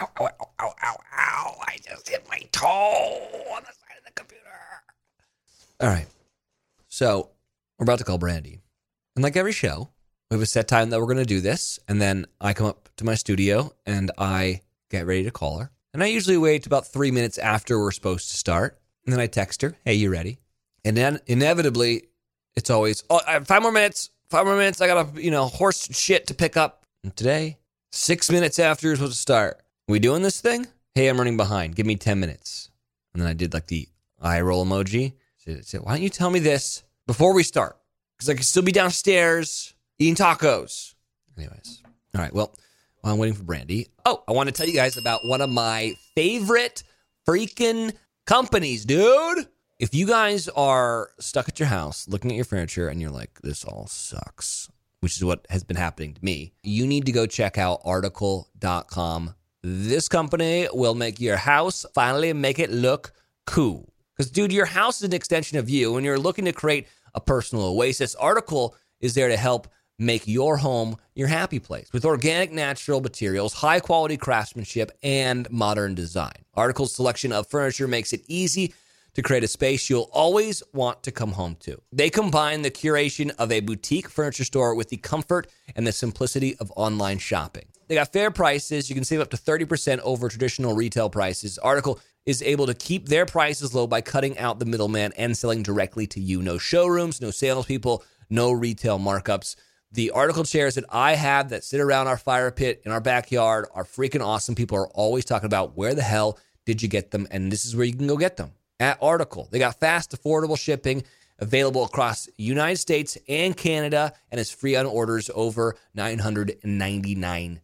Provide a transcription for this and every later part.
Ow, ow, ow, ow. I just hit my toe on the side of the computer. All right. So we're about to call Brandi. And like every show, we have a set time that we're going to do this. And then I come up to my studio and I get ready to call her. And I usually wait about three minutes after we're supposed to start. And then I text her, hey, you ready? And then inevitably, it's always, oh, I have five more minutes, five more minutes. I got a, you know, horse shit to pick up. And today, six minutes after you're supposed to start, we doing this thing? Hey, I'm running behind. Give me 10 minutes. And then I did like the eye roll emoji. I said, why don't you tell me this before we start? Because I could still be downstairs eating tacos. Anyways, all right. Well, while I'm waiting for Brandi, oh, I want to tell you guys about one of my favorite freaking companies, dude. If you guys are stuck at your house looking at your furniture and you're like, this all sucks, which is what has been happening to me, you need to go check out article.com. This company will make your house finally make it look cool. Because, dude, your house is an extension of you, and you're looking to create a personal oasis. Article is there to help make your home your happy place with organic natural materials, high quality craftsmanship, and modern design. Article's selection of furniture makes it easy to create a space you'll always want to come home to. They combine the curation of a boutique furniture store with the comfort and the simplicity of online shopping. They got fair prices. You can save up to 30% over traditional retail prices. Article is able to keep their prices low by cutting out the middleman and selling directly to you. No showrooms, no salespeople, no retail markups. The article chairs that I have that sit around our fire pit in our backyard are freaking awesome. People are always talking about where the hell did you get them? And this is where you can go get them at Article. They got fast, affordable shipping available across United States and Canada and is free on orders over $999.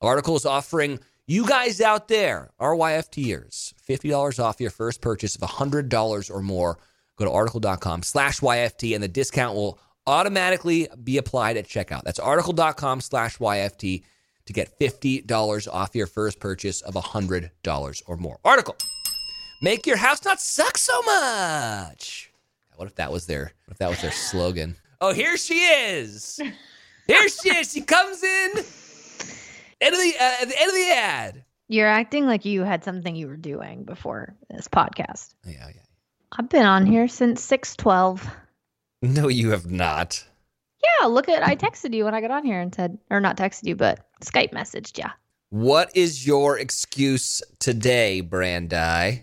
Article is offering you guys out there, RYFTers, $50 off your first purchase of $100 or more. Go to article.com slash YFT and the discount will automatically be applied at checkout. That's article.com slash YFT to get $50 off your first purchase of $100 or more. Article. Make your house not suck so much. What if that was their what if that was their slogan? Oh, here she is. Here she is. She comes in. End of the uh, at the end of the ad. You're acting like you had something you were doing before this podcast. Yeah, yeah. I've been on here since six twelve. No, you have not. Yeah, look at I texted you when I got on here and said, or not texted you, but Skype messaged you. What is your excuse today, Brandi?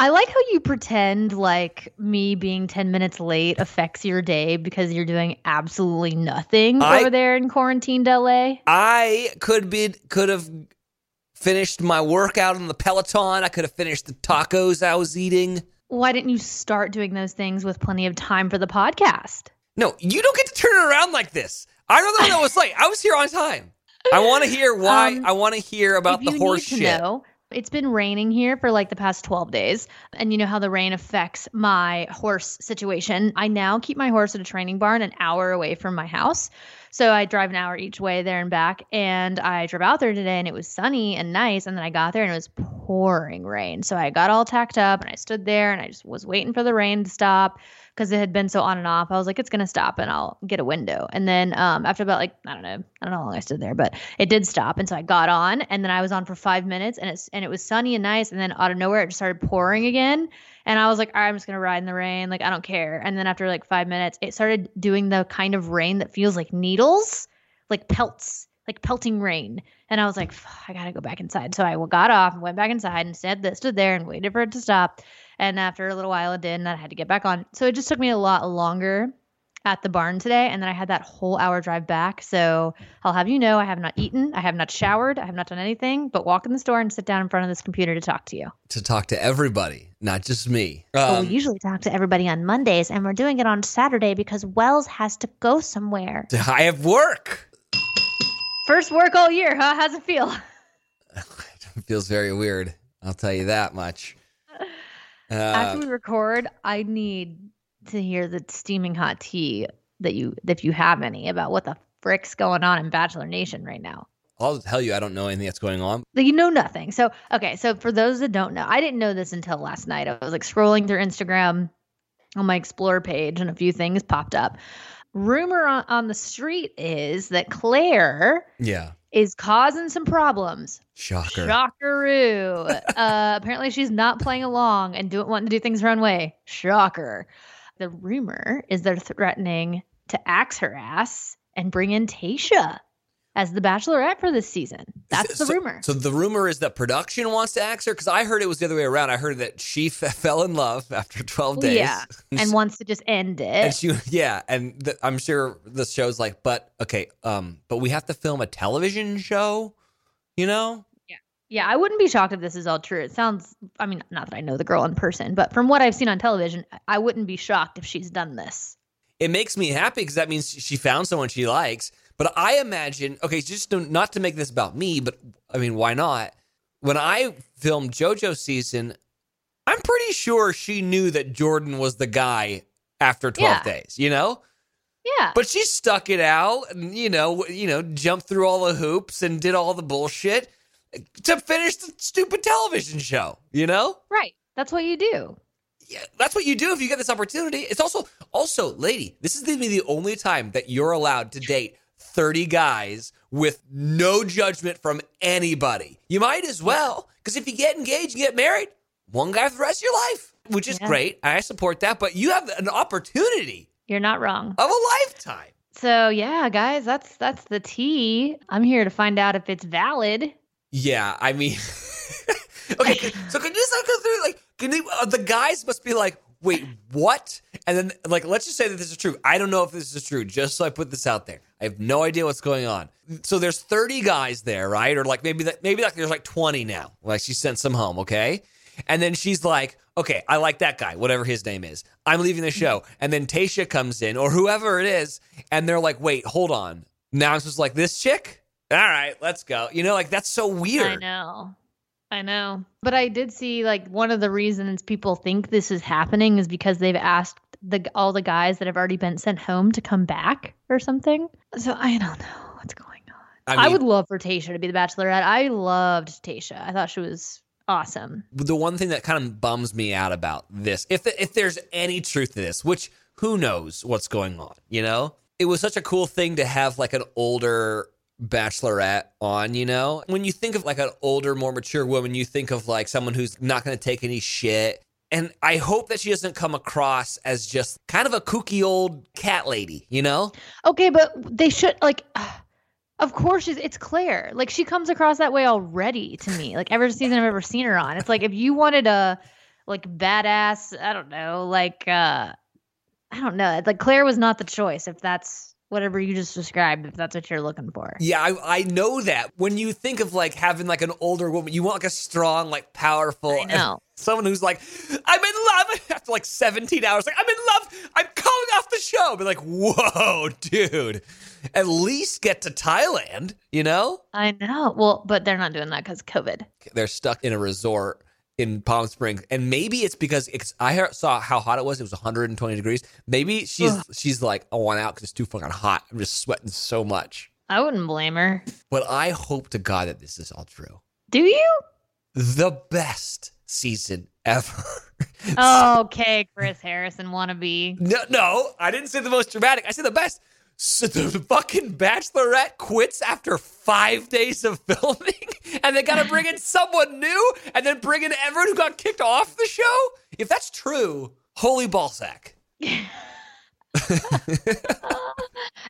I like how you pretend like me being 10 minutes late affects your day because you're doing absolutely nothing I- over there in quarantined LA. I could be could have finished my workout on the Peloton. I could have finished the tacos I was eating. Why didn't you start doing those things with plenty of time for the podcast? No, you don't get to turn it around like this. I don't know what it's like. I was here on time. I want to hear why. Um, I want to hear about the horse shit. know, it's been raining here for like the past 12 days. And you know how the rain affects my horse situation. I now keep my horse at a training barn an hour away from my house. So I drive an hour each way there and back. And I drove out there today and it was sunny and nice. And then I got there and it was pouring rain. So I got all tacked up and I stood there and I just was waiting for the rain to stop because it had been so on and off. I was like, it's gonna stop and I'll get a window. And then um, after about like I don't know, I don't know how long I stood there, but it did stop. And so I got on and then I was on for five minutes and it's and it was sunny and nice. And then out of nowhere it just started pouring again. And I was like, all right, I'm just gonna ride in the rain. Like I don't care. And then after like five minutes, it started doing the kind of rain that feels like needles, like pelts, like pelting rain. And I was like, I gotta go back inside. So I got off and went back inside and stood, stood there and waited for it to stop. And after a little while, it did, and I had to get back on. So it just took me a lot longer at the barn today. And then I had that whole hour drive back. So I'll have you know, I have not eaten, I have not showered, I have not done anything but walk in the store and sit down in front of this computer to talk to you. To talk to everybody, not just me. Um, we usually talk to everybody on Mondays, and we're doing it on Saturday because Wells has to go somewhere. I have work. First work all year, huh? How's it feel? It feels very weird. I'll tell you that much. Uh, After we record, I need to hear the steaming hot tea that you, if you have any, about what the frick's going on in Bachelor Nation right now. I'll tell you, I don't know anything that's going on. You know nothing. So okay, so for those that don't know, I didn't know this until last night. I was like scrolling through Instagram on my explore page, and a few things popped up. Rumor on, on the street is that Clare Yeah. Is causing some problems. Shocker. Shockeroo. uh, apparently, she's not playing along and doing wanting to do things her own way. Shocker. The rumor is they're threatening to axe her ass and bring in Tayshia as the Bachelorette for this season. That's the So- rumor. So the rumor is that production wants to axe her because I heard it was the other way around. I heard that she f- fell in love after 12 days. Yeah, and wants to just end it. And she, yeah, and the, I'm sure the show's like, but okay, um, but we have to film a television show, you know? Yeah, yeah, I wouldn't be shocked if this is all true. It sounds, I mean, not that I know the girl in person, but from what I've seen on television, I wouldn't be shocked if she's done this. It makes me happy because that means she found someone she likes. But I imagine, okay, just to, not to make this about me, but I mean, why not? When I filmed JoJo season, I'm pretty sure she knew that Jordan was the guy after 12 Yeah. days, you know? Yeah. But she stuck it out and you know, you know, jumped through all the hoops and did all the bullshit to finish the stupid television show, you know? right. That's what you do. Yeah, that's what you do if you get this opportunity. It's also also, lady, this is gonna be the only time that you're allowed to date 30 guys with no judgment from anybody. You might as well, because if you get engaged and get married, one guy for the rest of your life, which is Yeah. great. I support that, but you have an opportunity You're not wrong. of a lifetime. So yeah, guys, that's that's the tea. I'm here to find out if it's valid. Yeah, I mean, okay. So can you just go through like can you, uh, the guys must be like, wait, what? And then like let's just say that this is true. I don't know if this is true. Just so I put this out there, I have no idea what's going on. So there's 30 guys there, right? Or like maybe that maybe like there's like 20 now. Like she sent some home, okay? And then she's like, okay, I like that guy, whatever his name is. I'm leaving the show. And then Tayshia comes in, or whoever it is, and they're like, wait, hold on. Now I'm just like, this chick? All right, let's go. You know, like that's so weird. I know. I know. But I did see like one of the reasons people think this is happening is because they've asked the all the guys that have already been sent home to come back or something. So I don't know what's going on. I, mean, would love for Tayshia to be the bachelorette. I loved Tayshia. I thought she was awesome. the one thing that kind of bums me out about this, if if there's any truth to this, which who knows what's going on, you know, it was such a cool thing to have like an older bachelorette on, you know. When you think of like an older, more mature woman, you think of like someone who's not going to take any shit. And I hope that she doesn't come across as just kind of a kooky old cat lady, you know? Okay, but they should like. Of course, she's, it's Clare. Like she comes across that way already to me. Like every season I've ever seen her on, it's like if you wanted a like badass, I don't know, like uh I don't know, like Clare was not the choice. If that's whatever you just described, if that's what you're looking for. Yeah, I, I know that. When you think of like having like an older woman, you want like a strong, like powerful, I know. someone who's like, I'm in love after like 17 hours. Like, I'm in love. I'm calling off the show. But like, whoa, dude. At least get to Thailand, you know? I know. Well, but they're not doing that because COVID. They're stuck in a resort in Palm Springs, and maybe it's because it's, I heard, saw how hot it was. It was 120 degrees. Maybe she's Ugh. she's like, I want out because it's too fucking hot. I'm just sweating so much. I wouldn't blame her. But I hope to God that this is all true. Do you? the best season ever. Oh, okay, Chris Harrison wannabe. no, no, I didn't say the most dramatic. I said the best. So the fucking Bachelorette quits after five days of filming, and they got to bring in someone new, and then bring in everyone who got kicked off the show. If that's true, holy ballsack.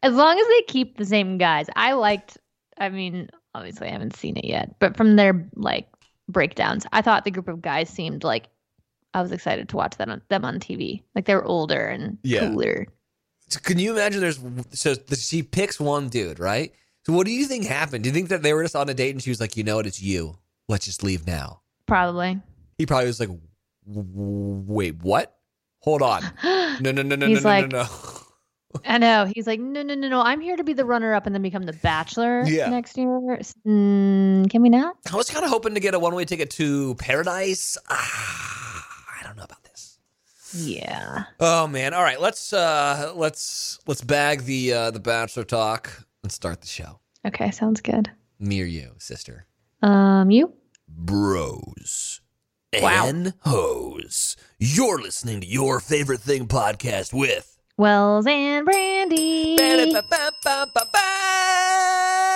As long as they keep the same guys. I liked I mean, obviously I haven't seen it yet, but from their like breakdowns, I thought the group of guys seemed like I was excited to watch that on, them on TV. Like they were older and Yeah. cooler. So can you imagine? There's so she picks one dude, right? So what do you think happened? Do you think that they were just on a date and she was like, you know what, it's you. Let's just leave now. Probably. He probably was like, "W- w- wait, what? Hold on. No, no, no, no, He's no, like- no, no. I know. He's like, no, no, no, no. I'm here to be the runner up and then become the bachelor Yeah. next year. Mm, can we not? I was kind of hoping to get a one way ticket to paradise. Ah, I don't know about this. Yeah. Oh man. All right, let's uh let's let's bag the uh the bachelor talk and start the show. Okay, sounds good. Me or you, sister. Um, you? Bros. Wow. And hoes. You're listening to your favorite thing podcast with Wells and Brandi.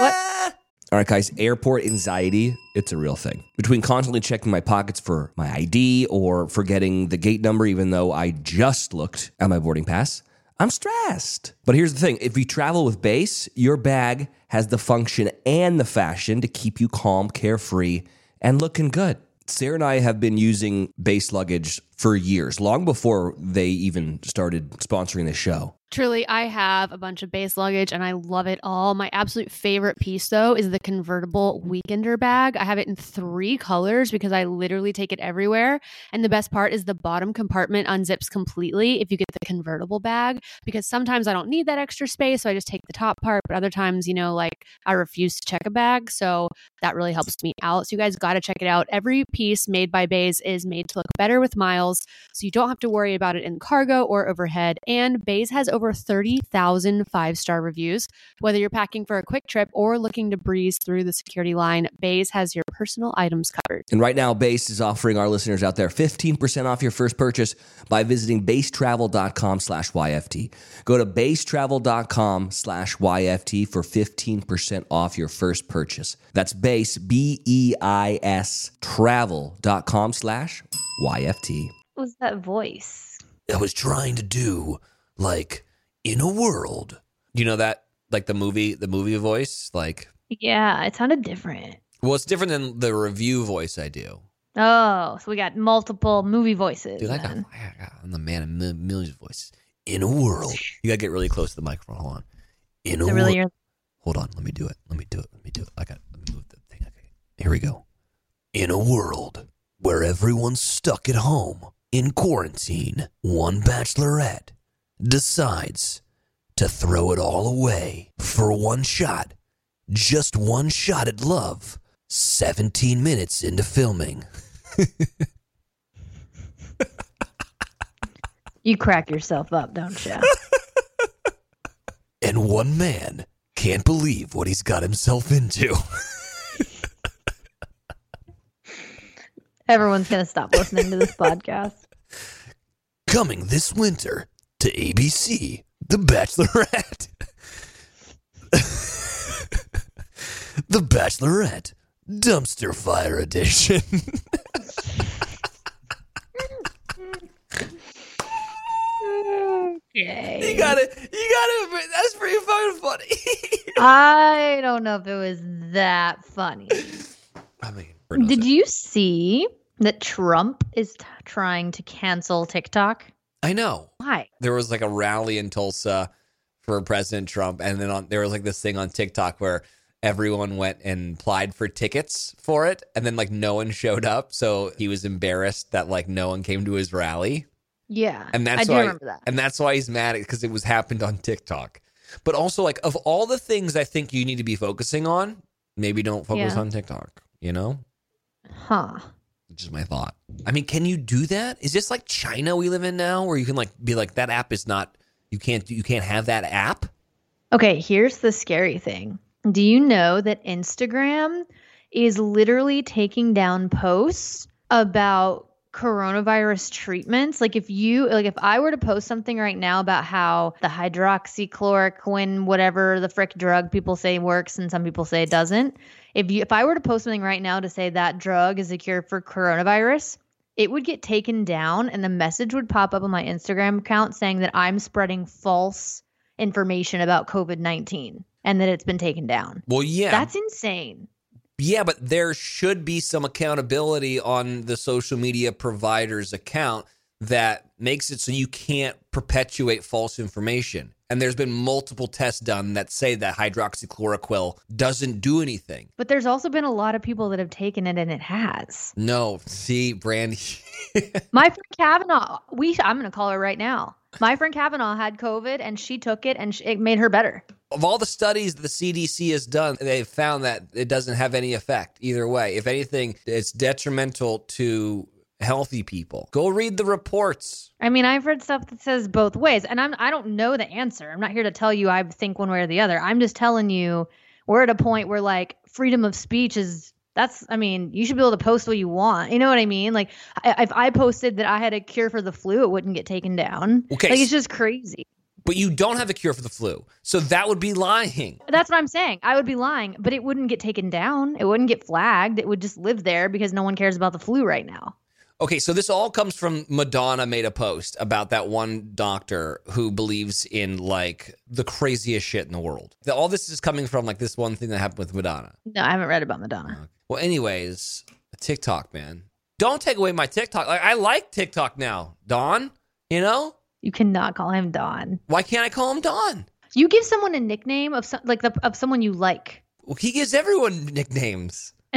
What? All right, guys, airport anxiety, it's a real thing. Between constantly checking my pockets for my ID or forgetting the gate number, even though I just looked at my boarding pass, I'm stressed. But here's the thing if you travel with Béis, your bag has the function and the fashion to keep you calm, carefree, and looking good. Sarah and I have been using Béis luggage for years, long before they even started sponsoring the show. Truly, I have a bunch of Béis luggage and I love it all. My absolute favorite piece, though, is the convertible weekender bag. I have it in three colors because I literally take it everywhere. And the best part is the bottom compartment unzips completely if you get the convertible bag, because sometimes I don't need that extra space. So I just take the top part. But other times, you know, like I refuse to check a bag. So that really helps me out. So you guys got to check it out. Every piece made by Béis is made to look better with miles. So you don't have to worry about it in cargo or overhead. And Béis has over 30,000 five star reviews. Whether you're packing for a quick trip or looking to breeze through the security line, Béis has your personal items covered. And right now, Béis is offering our listeners out there 15% off your first purchase by visiting beistravel.com slash YFT. Go to beistravel.com slash YFT for 15% off your first purchase. That's béis, B E I S, travel.com slash YFT. Was that voice? I was trying to do like in a world. You know that like the movie, the movie voice. Like, Yeah, it sounded different. well, it's different than the review voice I do. Oh, so we got multiple movie voices. Dude, I got, I got, I'm the man of mil- millions of voices. In a world, you gotta get really close to the microphone. Hold on. In a really, world, hold on. Let me do it. Let me do it. Let me do it. I got. Let me move the thing. Okay. Here we go. In a world where everyone's stuck at home in quarantine, one bachelorette decides to throw it all away for one shot, just one shot at love. 17 minutes into filming. you crack yourself up, don't you? and one man can't believe what he's got himself into. Everyone's gonna stop listening to this podcast. Coming this winter to ABC, The Bachelorette. the Bachelorette Dumpster Fire Edition. Okay. you got it. You got it. That's pretty fucking funny. I don't know if it was that funny. I mean, Did you see that Trump is t- trying to cancel TikTok? I know. Why? there was like a rally in Tulsa for President Trump, and then on there was like this thing on TikTok where everyone went and applied for tickets for it, and then like no one showed up, so he was embarrassed that like no one came to his rally, Yeah, and that's I do why remember that. and that's why he's mad because it was happened on TikTok. But also, like of all the things I think you need to be focusing on, maybe don't focus Yeah. on TikTok. You know, Huh? Is my thought. I mean, can you do that? Is this like China we live in now, where you can like be like that app is not you can't you can't have that app? Okay, here's the scary thing. Do you know that Instagram is literally taking down posts about coronavirus treatments? Like if you like if I were to post something right now about how the hydroxychloroquine whatever the frick drug people say works and some people say it doesn't, if you if I were to post something right now to say that drug is a cure for coronavirus, it would get taken down and the message would pop up on my Instagram account saying that I'm spreading false information about COVID 19 and that it's been taken down. Well, yeah, That's insane. Yeah, but there should be some accountability on the social media provider's account that makes it so you can't perpetuate false information. And there's been multiple tests done that say that hydroxychloroquine doesn't do anything. But there's also been a lot of people that have taken it and it has. No, see, Brandi. My friend Kavanaugh, we I'm going to call her right now. My friend Kavanaugh had COVID and she took it and sh- it made her better. of all the studies the CDC has done, they've found that it doesn't have any effect either way. If anything, it's detrimental to healthy people. Go read the reports. I mean, I've read stuff that says both ways, and I'm I don't know the answer. I'm not here to tell you I think one way or the other. I'm just telling you we're at a point where like freedom of speech is that's I mean, you should be able to post what you want. You know what I mean? Like I, if I posted that I had a cure for the flu, it wouldn't get taken down. Okay, Like it's just crazy. but you don't have a cure for the flu. So that would be lying. That's what I'm saying. I would be lying, but it wouldn't get taken down. It wouldn't get flagged. It would just live there because no one cares about the flu right now. Okay, so this all comes from Madonna made a post about that one doctor who believes in like the craziest shit in the world. All this is coming from like this one thing that happened with Madonna. No, I haven't read about Madonna. Uh, well, anyways, TikTok, man. Don't take away my TikTok. Like I like TikTok now, Don. You know You cannot call him Don. why can't I call him Don? You give someone a nickname of some, like the, of someone you like. Well, he gives everyone nicknames.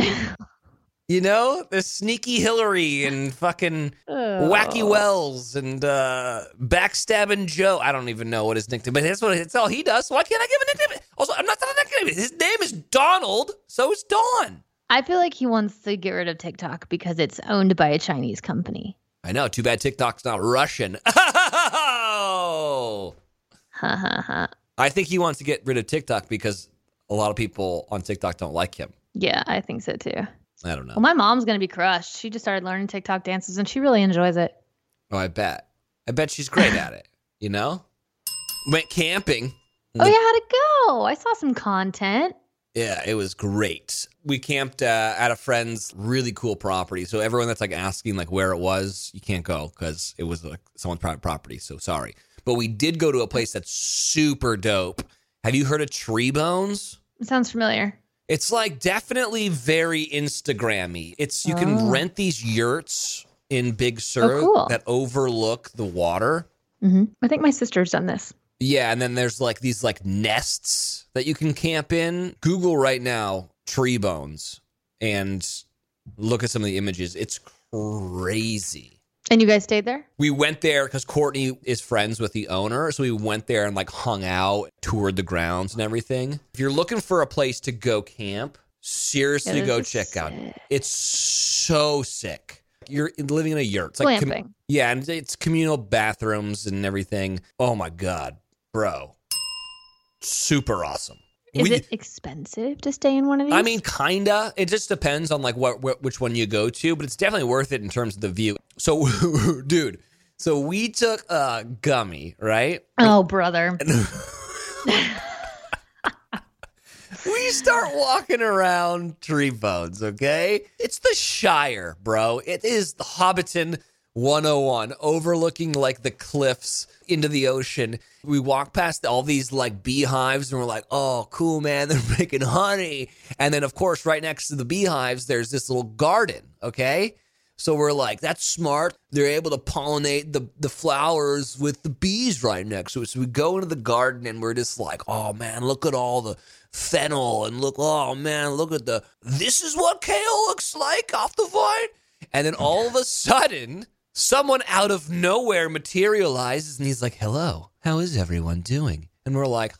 You know, the sneaky Hillary and fucking Wacky Oh. Wells and uh, backstabbing Joe. I don't even know what his nickname, but that's what it's all he does. So why can't I give a nickname? Also, I'm not that nickname. His name is Donald, so it's Don. I feel like he wants to get rid of TikTok because it's owned by a Chinese company. I know. Too bad TikTok's not Russian. Oh, Ha ha ha. I think he wants to get rid of TikTok because a lot of people on TikTok don't like him. Yeah, I think so too. I don't know. Well, my mom's gonna be crushed. She just started learning TikTok dances and she really enjoys it. Oh, I bet. I bet she's great at it. You know, went camping. Oh yeah, how'd it go? I saw some content. Yeah, it was great. We camped uh, at a friend's really cool property. So everyone that's like asking like where it was, you can't go because it was like someone's private property. So sorry, but we did go to a place that's super dope. Have you heard of Treebones? It sounds familiar. It's like definitely very Instagrammy. It's you can Oh. rent these yurts in Big Sur cool. that overlook the water. hmm I think my sister's done this. Yeah, and then there's like these like nests that you can camp in. Google right now Treebones and look at some of the images. It's crazy. And you guys stayed there? We went there because Courtney is friends with the owner, so we went there and like hung out, toured the grounds and everything. If you're looking for a place to go camp, seriously Yeah, go check out. It's so sick. You're living in a yurt. It's like com- yeah, and it's communal bathrooms and everything. Oh my god, bro, super awesome. Is We- it expensive to stay in one of these? I mean, kinda. It just depends on like what, what which one you go to, but it's definitely worth it in terms of the view. So, dude, so we took a gummy, right? oh brother. We start walking around Treebones, okay? It's the Shire, bro. It is the Hobbiton 101, overlooking like the cliffs into the ocean. We walk past all these like beehives and we're like, oh, cool, man. They're making honey. And then, of course, right next to the beehives, there's this little garden, okay? So we're like, that's smart. They're able to pollinate the, the flowers with the bees right next to it. So we go into the garden and we're just like, oh man, look at all the fennel and look, oh man, look at the, this is what kale looks like off the vine. And then all of a sudden, someone out of nowhere materializes and he's like, hello, how is everyone doing? And we're like,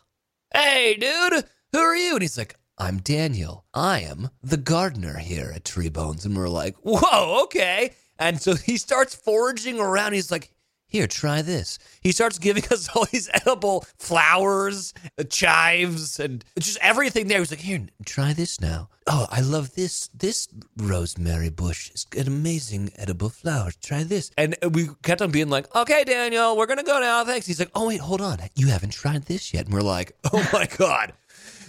hey, dude, who are you? And he's like, I'm Daniel. I am the gardener here at Treebones. And we're like, whoa, okay. And so he starts foraging around. He's like, here, try this. He starts giving us all these edible flowers, uh, chives, and just everything there. He's like, here, try this now. Oh, I love this. This rosemary bush is an amazing edible flower. Try this. And we kept on being like, okay, Daniel, we're going to go now. Thanks. He's like, oh, wait, hold on. You haven't tried this yet. And we're like, oh my God.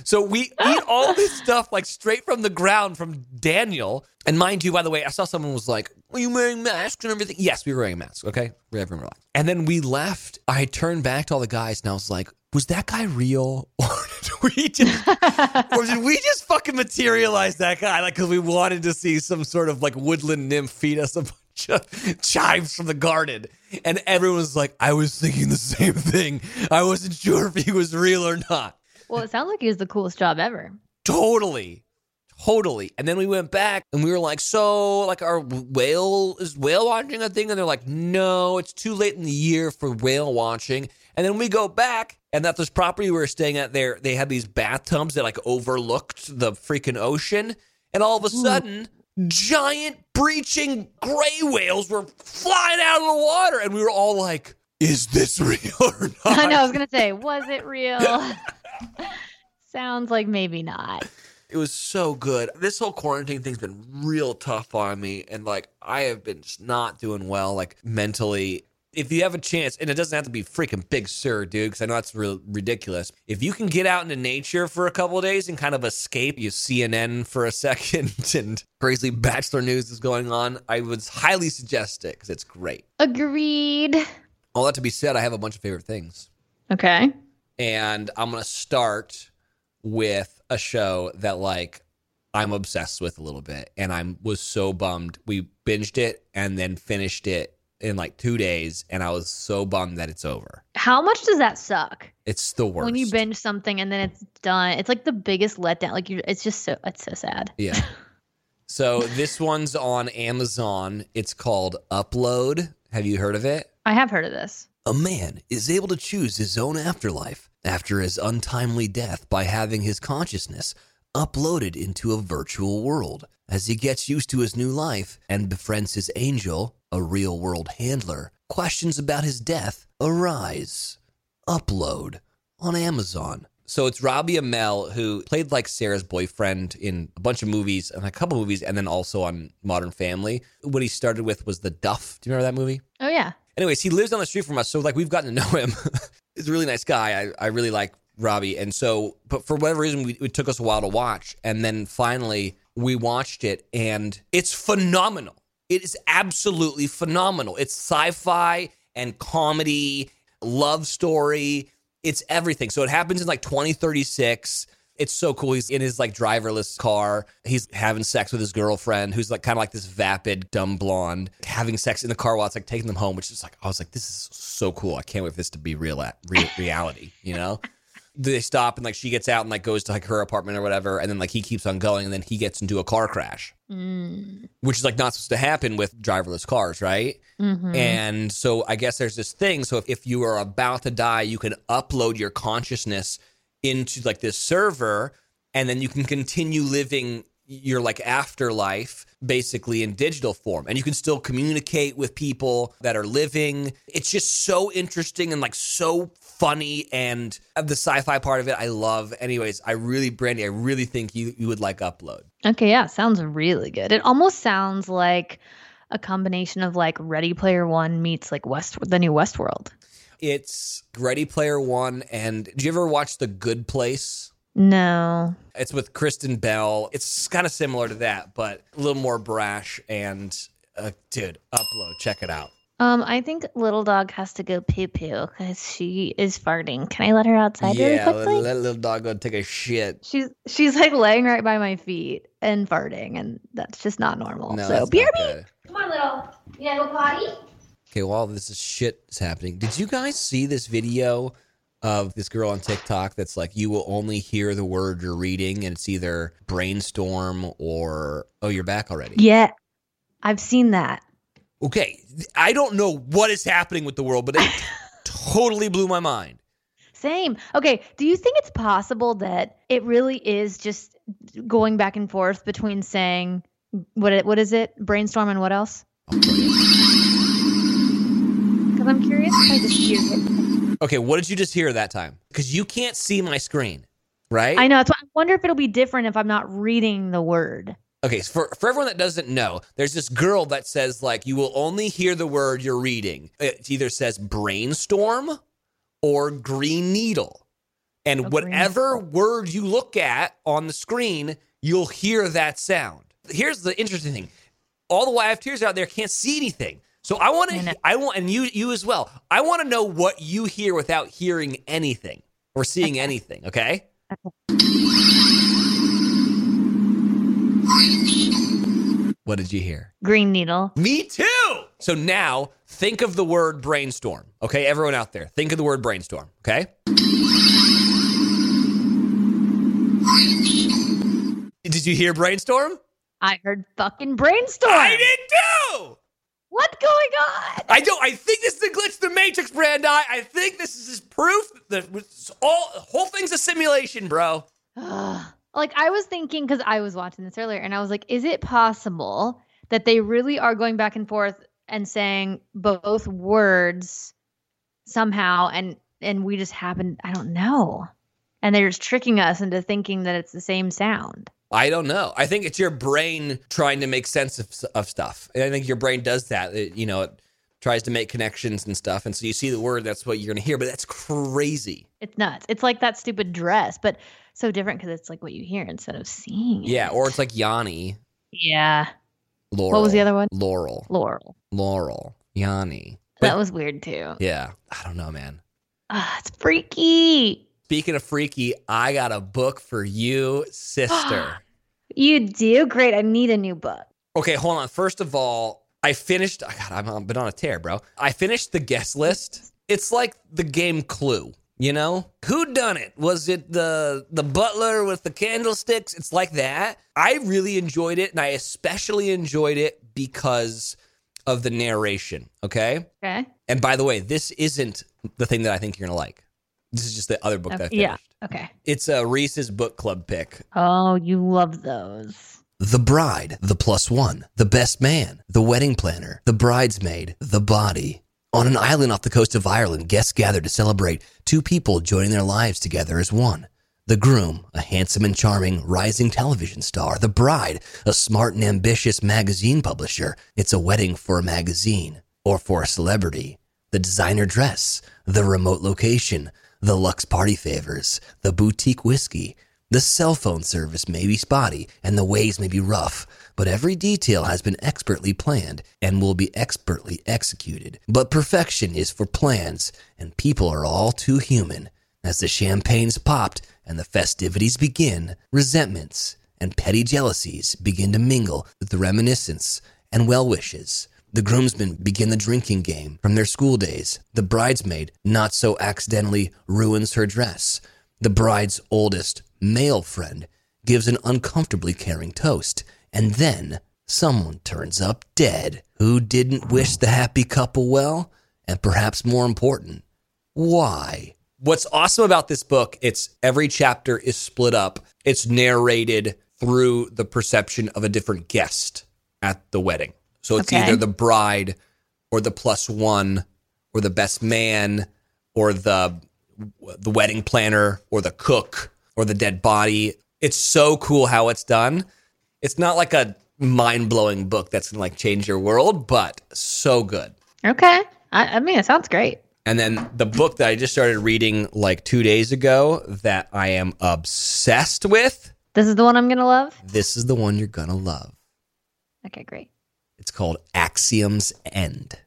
So we eat all this stuff like straight from the ground from Daniel. And mind you, by the way, I saw someone was like, Are you wearing masks and everything? Yes, we were wearing masks. Okay. We're everyone relax. And then we left. I turned back to all the guys and I was like, Was that guy real? Or did we just or did we just fucking materialize that guy? Like, because we wanted to see some sort of like woodland nymph feed us a bunch of chives from the garden. And everyone was like, I was thinking the same thing. I wasn't sure if he was real or not. Well, it sounds like it was the coolest job ever. Totally. Totally. And then we went back and we were like, so like our whale is whale watching a thing? And they're like, no, it's too late in the year for whale watching. And then we go back and at this property we were staying at there, they had these bathtubs that like overlooked the freaking ocean. And all of a sudden, giant breaching gray whales were flying out of the water. And we were all like, is this real or not? I know. I was gonna say, was it real? Sounds like maybe not. It was so good. This whole quarantine thing's been real tough on me. And like, I have been just not doing well, like mentally. if you have a chance, and it doesn't have to be freaking Big Sur, dude, because I know that's real ridiculous. If you can get out into nature for a couple of days and kind of escape, you CNN for a second and crazy bachelor news is going on, I would highly suggest it because it's great. Agreed. All that to be said, I have a bunch of favorite things. Okay. And I'm to start with a show that, like, I'm obsessed with a little bit. And I was so bummed. We binged it and then finished it in like two days. And I was so bummed that it's over. How much does that suck? It's the worst. When you binge something and then it's done, it's like the biggest letdown. Like you, it's just so it's so sad. Yeah. So this one's on Amazon. It's called Upload. Have you heard of it? I have heard of this. A man is able to choose his own afterlife after his untimely death by having his consciousness uploaded into a virtual world. As he gets used to his new life and befriends his angel, a real world handler, questions about his death arise. Upload on Amazon. So it's Robbie Amell who played like Sarah's boyfriend in a bunch of movies and a couple movies, and then also on Modern Family. What he started with was The Duff. Do you remember that movie? Oh yeah. Anyways, he lives on the street from us, so like we've gotten to know him. He's a really nice guy. I, I really like Robbie, and so but for whatever reason, we, it took us a while to watch, and then finally we watched it, and it's phenomenal. It is absolutely phenomenal. It's sci-fi and comedy, love story. It's everything. So it happens in like 2036. It's so cool. He's in his like driverless car. He's having sex with his girlfriend, who's like kind of like this vapid, dumb blonde, having sex in the car while it's like taking them home, which is like, I was like, this is so cool. I can't wait for this to be real, real reality, you know? they stop and like she gets out and like goes to like her apartment or whatever, and then like he keeps on going, and then he gets into a car crash, Mm. which is like not supposed to happen with driverless cars, right? Mhm. And so I guess there's this thing. So if, if you are about to die, you can upload your consciousness into like this server, and then you can continue living your like afterlife basically in digital form and you can still communicate with people that are living it's just so interesting and like so funny and the sci-fi part of it i love anyways i really brandi i really think you, you would like upload Okay, yeah, sounds really good. It almost sounds like a combination of like Ready Player One meets like West the new Westworld. It's ready player one and did you ever watch the good place No. It's with Kristen Bell. It's kind of similar to that, but a little more brash. And uh, dude, upload. Check it out. Um, I think little dog has to go poo poo because she is farting. Can I let her outside really yeah, let, quickly? let little dog go take a shit. She's she's like laying right by my feet and farting, and that's just not normal. No, so that's BRB, not good. come on, little. You gotta go potty. Okay, while this is shit is happening, did you guys see this video of this girl on TikTok that's like, you will only hear the word you're reading, and it's either brainstorm or oh, you're back already. Yeah, I've seen that. Okay, I don't know what is happening with the world, but it totally blew my mind. Same. Okay. Do you think it's possible that it really is just going back and forth between saying what it, what is it brainstorm and what else? Oh, Because I'm curious if I just hear it. Okay, what did you just hear that time? Because you can't see my screen, right? I know. That's why I wonder if it'll be different if I'm not reading the word. Okay, so for for everyone that doesn't know, there's this girl that says like you will only hear the word you're reading. It either says brainstorm or green needle. And Oh, whatever word you look at on the screen, you'll hear that sound. Here's the interesting thing. All the YFTers out there can't see anything. So I want to I want and you you as well. I want to know what you hear without hearing anything or seeing anything, okay? What did you hear? Green needle. Me too. So now think of the word brainstorm. Okay, everyone out there, think of the word brainstorm. Okay. Did you hear brainstorm? I heard fucking brainstorm. I did too. What's going on? I don't. I think this is the glitch, the Matrix, Brandi. I I think this is proof that all the whole thing's a simulation, bro. like I was thinking because I was watching this earlier, and I was like, is it possible that they really are going back and forth and saying both words somehow, and and we just happen? I don't know, and they're just tricking us into thinking that it's the same sound. I don't know. I think it's your brain trying to make sense of, of stuff. And I think your brain does that. It- you know, it tries to make connections and stuff. And so you see the word, that's what you're going to hear. But that's crazy. It's nuts. It's like that stupid dress, but so different because it's like what you hear instead of seeing. it. Yeah. Or it's like Yanni. yeah. Laurel. What was the other one? Laurel. Laurel. Laurel. Yanni. That was weird too. Yeah. I don't know, man. Ah, it's freaky. Speaking of freaky, I got a book for you, sister. You do great. I need a new book. okay, hold on. First of all, I finished. God, I'm, I've been on a tear, bro. I finished the guest list. It's like the game Clue. You know, who done it? Was it the the butler with the candlesticks? It's like that. I really enjoyed it, and I especially enjoyed it because of the narration. Okay. Okay. And by the way, this isn't the thing that I think you're gonna like. This is just the other book that I Okay, finished. yeah. Okay. It's a Reese's book club pick. Oh, you love those. The bride, the plus one, the best man, the wedding planner, the bridesmaid, the body. On an island off the coast of Ireland, guests gather to celebrate two people joining their lives together as one. The groom, a handsome and charming rising television star. The bride, a smart and ambitious magazine publisher. It's a wedding for a magazine or for a celebrity. The designer dress, the remote location, the luxe party favors, the boutique whiskey. The cell phone service may be spotty and the ways may be rough, but every detail has been expertly planned and will be expertly executed. But perfection is for plans, and people are all too human. As the champagne's popped and the festivities begin, resentments and petty jealousies begin to mingle with the reminiscence and well wishes. The groomsmen begin the drinking game from their school days. The bridesmaid not so accidentally ruins her dress. The bride's oldest male friend gives an uncomfortably caring toast. And then someone turns up dead who didn't wish the happy couple well. And perhaps more important, why? What's awesome about this book, it's every chapter is split up. It's narrated through the perception of a different guest at the wedding. So it's Okay. either the bride or the plus one or the best man or the the wedding planner or the cook or the dead body. It's so cool how it's done. It's not like a mind-blowing book that's going to like change your world, but so good. Okay. I, I mean, it sounds great. And then the book that I just started reading like 2 days ago that I am obsessed with, This is the one I'm going to love. this is the one you're going to love. Okay, great. It's called Axiom's End.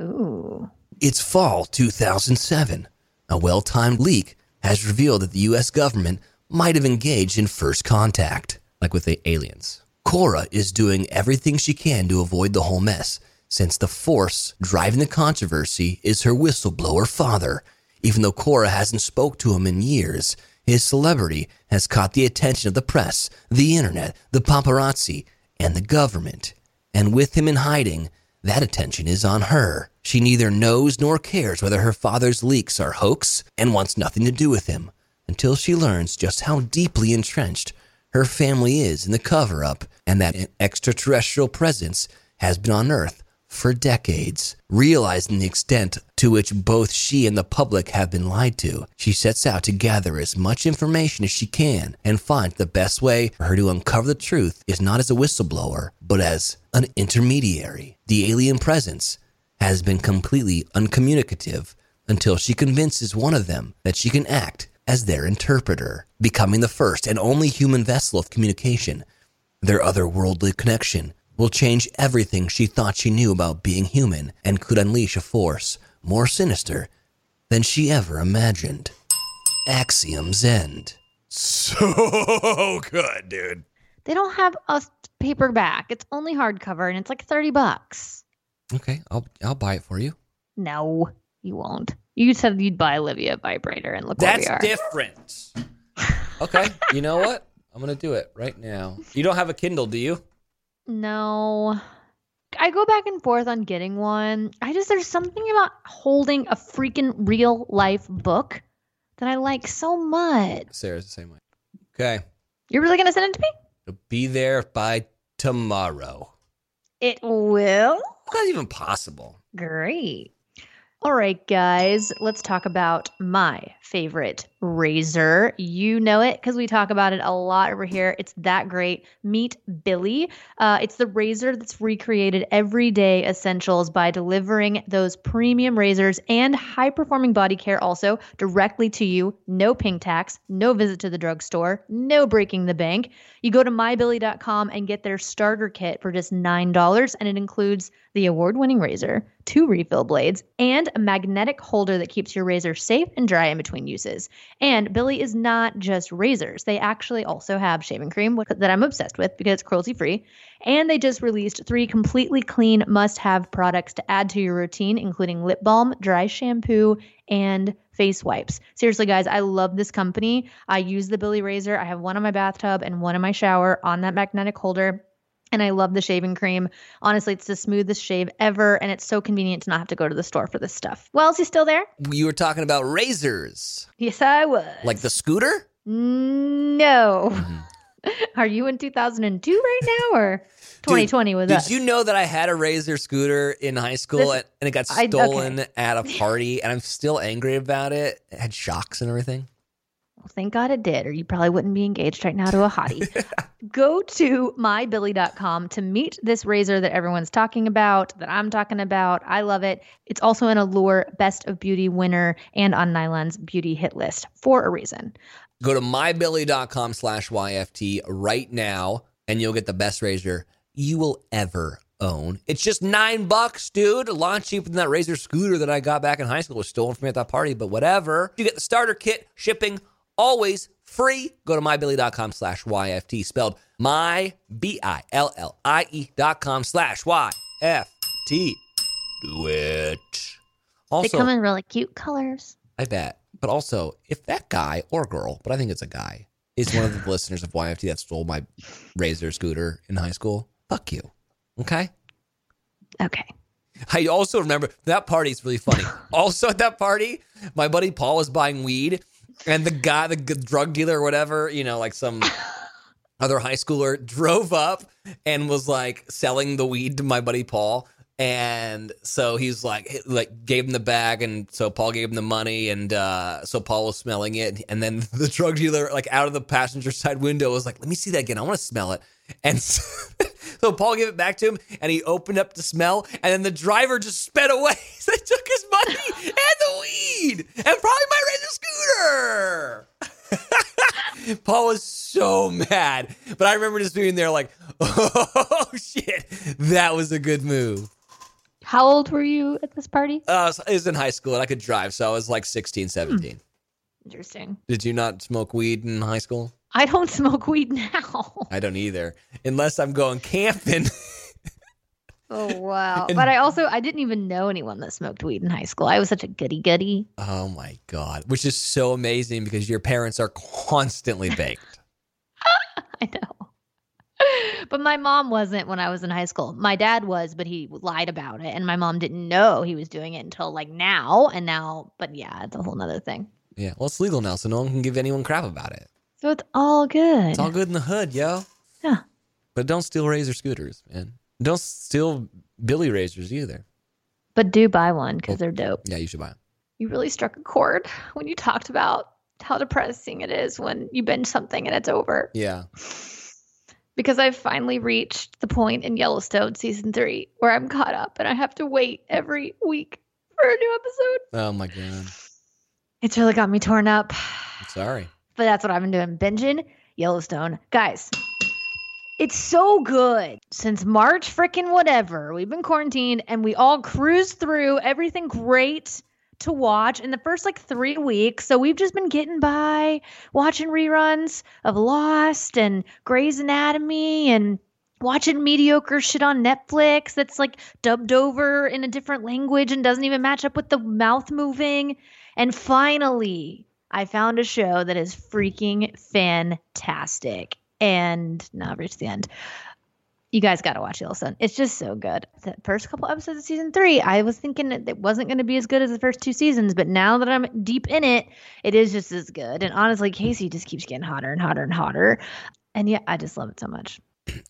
Ooh. It's fall 2007. A well timed leak has revealed that the U.S. government might have engaged in first contact, like with the aliens. Cora is doing everything she can to avoid the whole mess, since the force driving the controversy is her whistleblower father. Even though Cora hasn't spoke to him in years, his celebrity has caught the attention of the press, the internet, the paparazzi, and the government. And with him in hiding, that attention is on her. She neither knows nor cares whether her father's leaks are hoax and wants nothing to do with him until she learns just how deeply entrenched her family is in the cover up and that an extraterrestrial presence has been on Earth for decades. Realizing the extent to which both she and the public have been lied to, she sets out to gather as much information as she can and finds the best way for her to uncover the truth is not as a whistleblower, but as an intermediary. The alien presence has been completely uncommunicative until she convinces one of them that she can act as their interpreter, becoming the first and only human vessel of communication. Their otherworldly connection will change everything she thought she knew about being human and could unleash a force more sinister than she ever imagined. Axiom's End. So good, dude. They don't have a paperback. It's only hardcover and it's like 30 bucks. Okay, I'll I'll buy it for you. No, you won't. You said you'd buy Olivia a vibrator and look That's where we are. different. Okay, you know what? I'm gonna do it right now. You don't have a Kindle, do you? No. I go back and forth on getting one. I just there's something about holding a freaking real life book that I like so much. Sarah's the same way. Okay, You're really gonna send it to me? it'll be there by tomorrow. It will. Not even possible. Great. All right, guys, let's talk about my favorite razor. You know it because we talk about it a lot over here. It's that great. Meet Billie. Uh, it's the razor that's recreated everyday essentials by delivering those premium razors and high performing body care also directly to you. No pink tax, no visit to the drugstore, no breaking the bank. You go to mybillie.com and get their starter kit for just $9, and it includes the award winning razor, two refill blades, and a magnetic holder that keeps your razor safe and dry in between uses. And Billie is not just razors, they actually also have shaving cream that I'm obsessed with because it's cruelty free. And they just released three completely clean must have products to add to your routine, including lip balm, dry shampoo, and face wipes. Seriously, guys, I love this company. I use the Billie razor. I have one in my bathtub and one in my shower on that magnetic holder. And I love the shaving cream. Honestly, it's the smoothest shave ever, and it's so convenient to not have to go to the store for this stuff. Wells, you still there? You were talking about razors, Yes, I was. like the scooter. No. Are you in 2002 right now or 2020 with Did us? you know that I had a razor scooter in high school This- and, and it got I- okay. stolen at a party, and I'm still angry about it. It had shocks and everything. Well, thank God it did, or you probably wouldn't be engaged right now to a hottie. Go to mybillie.com to meet this razor that everyone's talking about, that I'm talking about. I love it. It's also an Allure Best of Beauty winner and on Nylon's beauty hit list for a reason. Go to mybillie.com slash YFT right now, and you'll get the best razor you will ever own. It's just nine bucks, dude. A lot cheaper than that razor scooter that I got back in high school. It was stolen from me at that party, but whatever. You get the starter kit, shipping, always free. Go to mybillie.com slash YFT, spelled my B-I-L-L-I-E E dot com slash Y-F-T. Do it. Also, they come in really cute colors. I bet. But also, if that guy or girl, but I think it's a guy, is one of the listeners of YFT that stole my Razor scooter in high school, fuck you. Okay? Okay. I also remember that party is really funny. also at that party, my buddy Paul was buying weed, and the guy, the drug dealer or whatever, you know, like some other high schooler, drove up and was like selling the weed to my buddy Paul. And so he's like, like gave him the bag, and so Paul gave him the money, and uh, so Paul was smelling it, and then the drug dealer, like out of the passenger side window, was like, "Let me see that again. I want to smell it." And so, so Paul gave it back to him, and he opened up to smell, and then the driver just sped away. They took his money and the weed, and probably my razor scooter. Paul was so mad, but I remember just being there like, "Oh shit, that was a good move." How old were you at this party? Uh, I was in high school and I could drive, so I was like 16, 17. Interesting. Did you not smoke weed in high school? I don't smoke weed now. I don't either, unless I'm going camping. Oh wow! And- but I also I didn't even know anyone that smoked weed in high school. I was such a goody goody. oh my god, which is so amazing because your parents are constantly baked. I know. But my mom wasn't when I was in high school. My dad was, but he lied about it, and my mom didn't know he was doing it until like now. And now, but yeah, it's a whole nother thing. yeah, well, it's legal now, so no one can give anyone crap about it. So it's all good. It's all good in the hood, yo. Yeah. But don't steal razor scooters, man. Don't steal Billie razors either. But do buy one because they're dope. Yeah, you should buy them. You really struck a chord when you talked about how depressing it is when you binge something and it's over. Yeah. because I've finally reached the point in Yellowstone season three where I'm caught up and I have to wait every week for a new episode. Oh my god. It's really got me torn up. I'm sorry. But that's what I've been doing binging Yellowstone. Guys, it's so good. Since March freaking whatever, we've been quarantined and we all cruised through everything great to watch in the first like three weeks. So we've just been getting by watching reruns of Lost and Grey's Anatomy and watching mediocre shit on Netflix that's like dubbed over in a different language and doesn't even match up with the mouth moving. And finally, I found a show that is freaking fantastic. And now I've reached the end. You guys got to watch Yellowstone. It's just so good. The first couple episodes of season three, I was thinking it wasn't going to be as good as the first two seasons, but now that I'm deep in it, it is just as good. And honestly, Casey just keeps getting hotter and hotter and hotter. And yeah, I just love it so much.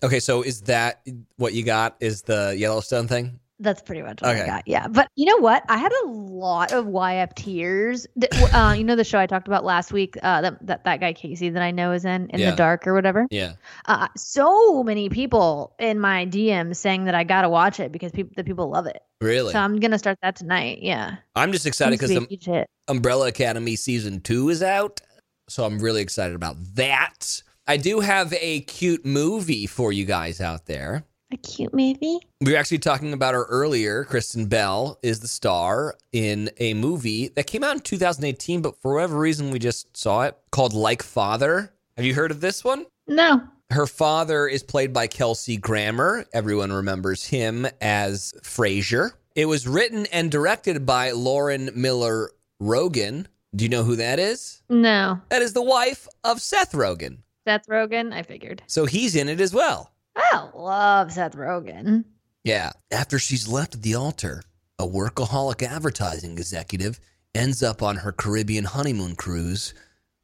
Okay, so is that what you got? Is the Yellowstone thing? That's pretty much what Okay. I got. Yeah. But you know what? I had a lot of YFTers. Uh, you know the show I talked about last week uh, that, that that guy Casey that I know is in in Yeah. the dark or whatever. Yeah. Uh, so many people in my DMs saying that I gotta watch it because people the people love it. Really? So I'm gonna start that tonight. Yeah. I'm just excited because be a huge hit. Umbrella Academy season two is out. So I'm really excited about that. I do have a cute movie for you guys out there. A cute movie. We were actually talking about her earlier. Kristen Bell is the star in a movie that came out in 2018, but for whatever reason, we just saw it called Like Father. Have you heard of this one? No. Her father is played by Kelsey Grammer. Everyone remembers him as Frasier. It was written and directed by Lauren Miller Rogen. Do you know who that is? No. That is the wife of Seth Rogen. Seth Rogen, I figured. So he's in it as well. I love Seth Rogen. Yeah. After she's left the altar, a workaholic advertising executive ends up on her Caribbean honeymoon cruise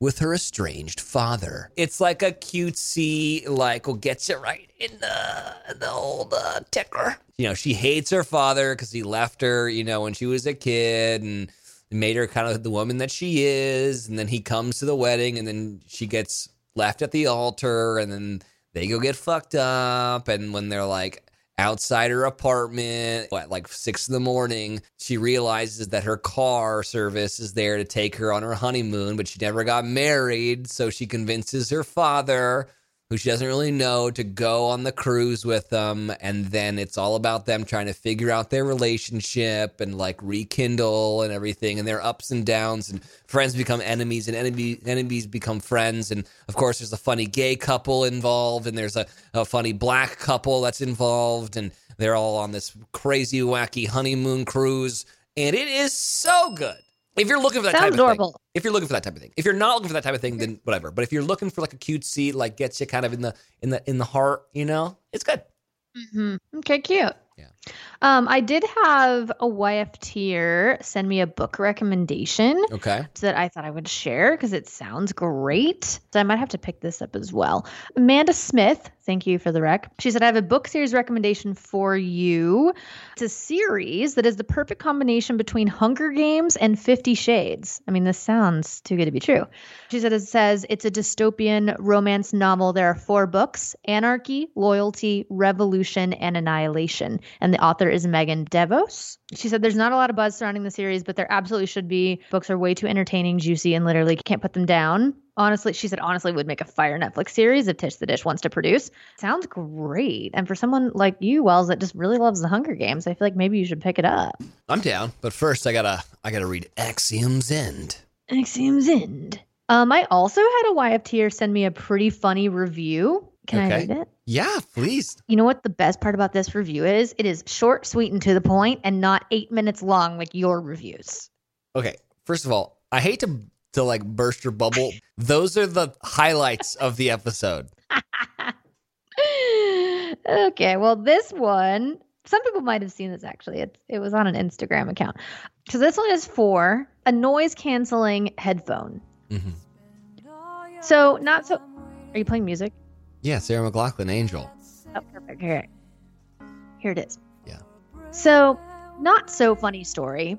with her estranged father. It's like a cutesy, like, we'll get you right in the, the old uh, tickler. You know, she hates her father because he left her, you know, when she was a kid and made her kind of the woman that she is. And then he comes to the wedding and then she gets left at the altar and then they go get fucked up. And when they're like, outside her apartment at like six in the morning. She realizes that her car service is there to take her on her honeymoon, but she never got married. So she convinces her father, who she doesn't really know, to go on the cruise with them. And then it's all about them trying to figure out their relationship and like rekindle and everything and their ups and downs. And friends become enemies and enemy, enemies become friends. And of course, there's a funny gay couple involved and there's a, a funny black couple that's involved. And they're all on this crazy, wacky honeymoon cruise. And it is so good. If you're looking for that Sounds type of adorable. thing, if you're looking for that type of thing, if you're not looking for that type of thing, then whatever. But if you're looking for like a cutesy, like gets you kind of in the in the in the heart, you know, it's good. Mm-hmm. Okay, cute. Yeah. Um, I did have a YFTer send me a book recommendation Okay. that I thought I would share because it sounds great. So I might have to pick this up as well. Amanda Smith, thank you for the rec. She said, I have a book series recommendation for you. It's a series that is the perfect combination between Hunger Games and Fifty Shades. I mean, this sounds too good to be true. She said, it says it's a dystopian romance novel. There are four books Anarchy, Loyalty, Revolution, and Annihilation. And the author is Megan DeVos. She said, there's not a lot of buzz surrounding the series, but there absolutely should be. Books are way too entertaining, juicy, and literally can't put them down. Honestly, she said, honestly, would make a fire Netflix series if Tish the Dish wants to produce. Sounds great. And for someone like you, Wells, that just really loves the Hunger Games, I feel like maybe you should pick it up. I'm down, but first I gotta I gotta read Axiom's End. Axiom's End. Um, I also had a YFTer send me a pretty funny review. Can I Okay. read it? Yeah, please. You know what the best part about this review is? It is short, sweet, and to the point, and not eight minutes long like your reviews. Okay. First of all, I hate to to like burst your bubble. Those are the highlights of the episode. okay, well, this one, some people might have seen this actually. It's, it was on an Instagram account. So this one is for a noise canceling headphone. hmm So, not so. Are you playing music? Yeah, Sarah McLachlan, Angel. Oh, perfect. Here, here it is. Yeah. So, not so funny story.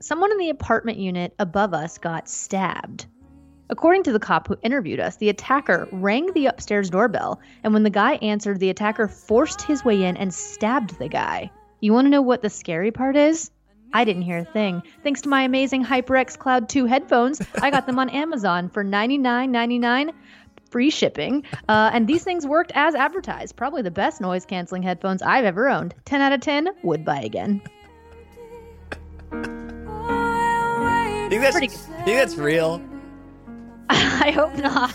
Someone in the apartment unit above us got stabbed. According to the cop who interviewed us, the attacker rang the upstairs doorbell, and when the guy answered, the attacker forced his way in and stabbed the guy. You want to know what the scary part is? I didn't hear a thing. Thanks to my amazing HyperX Cloud 2 headphones, I got them on Amazon for $99.99 free shipping. Uh, and these things worked as advertised. Probably the best noise canceling headphones I've ever owned. 10 out of 10 would buy again. Think that's, good. think that's real? I hope not.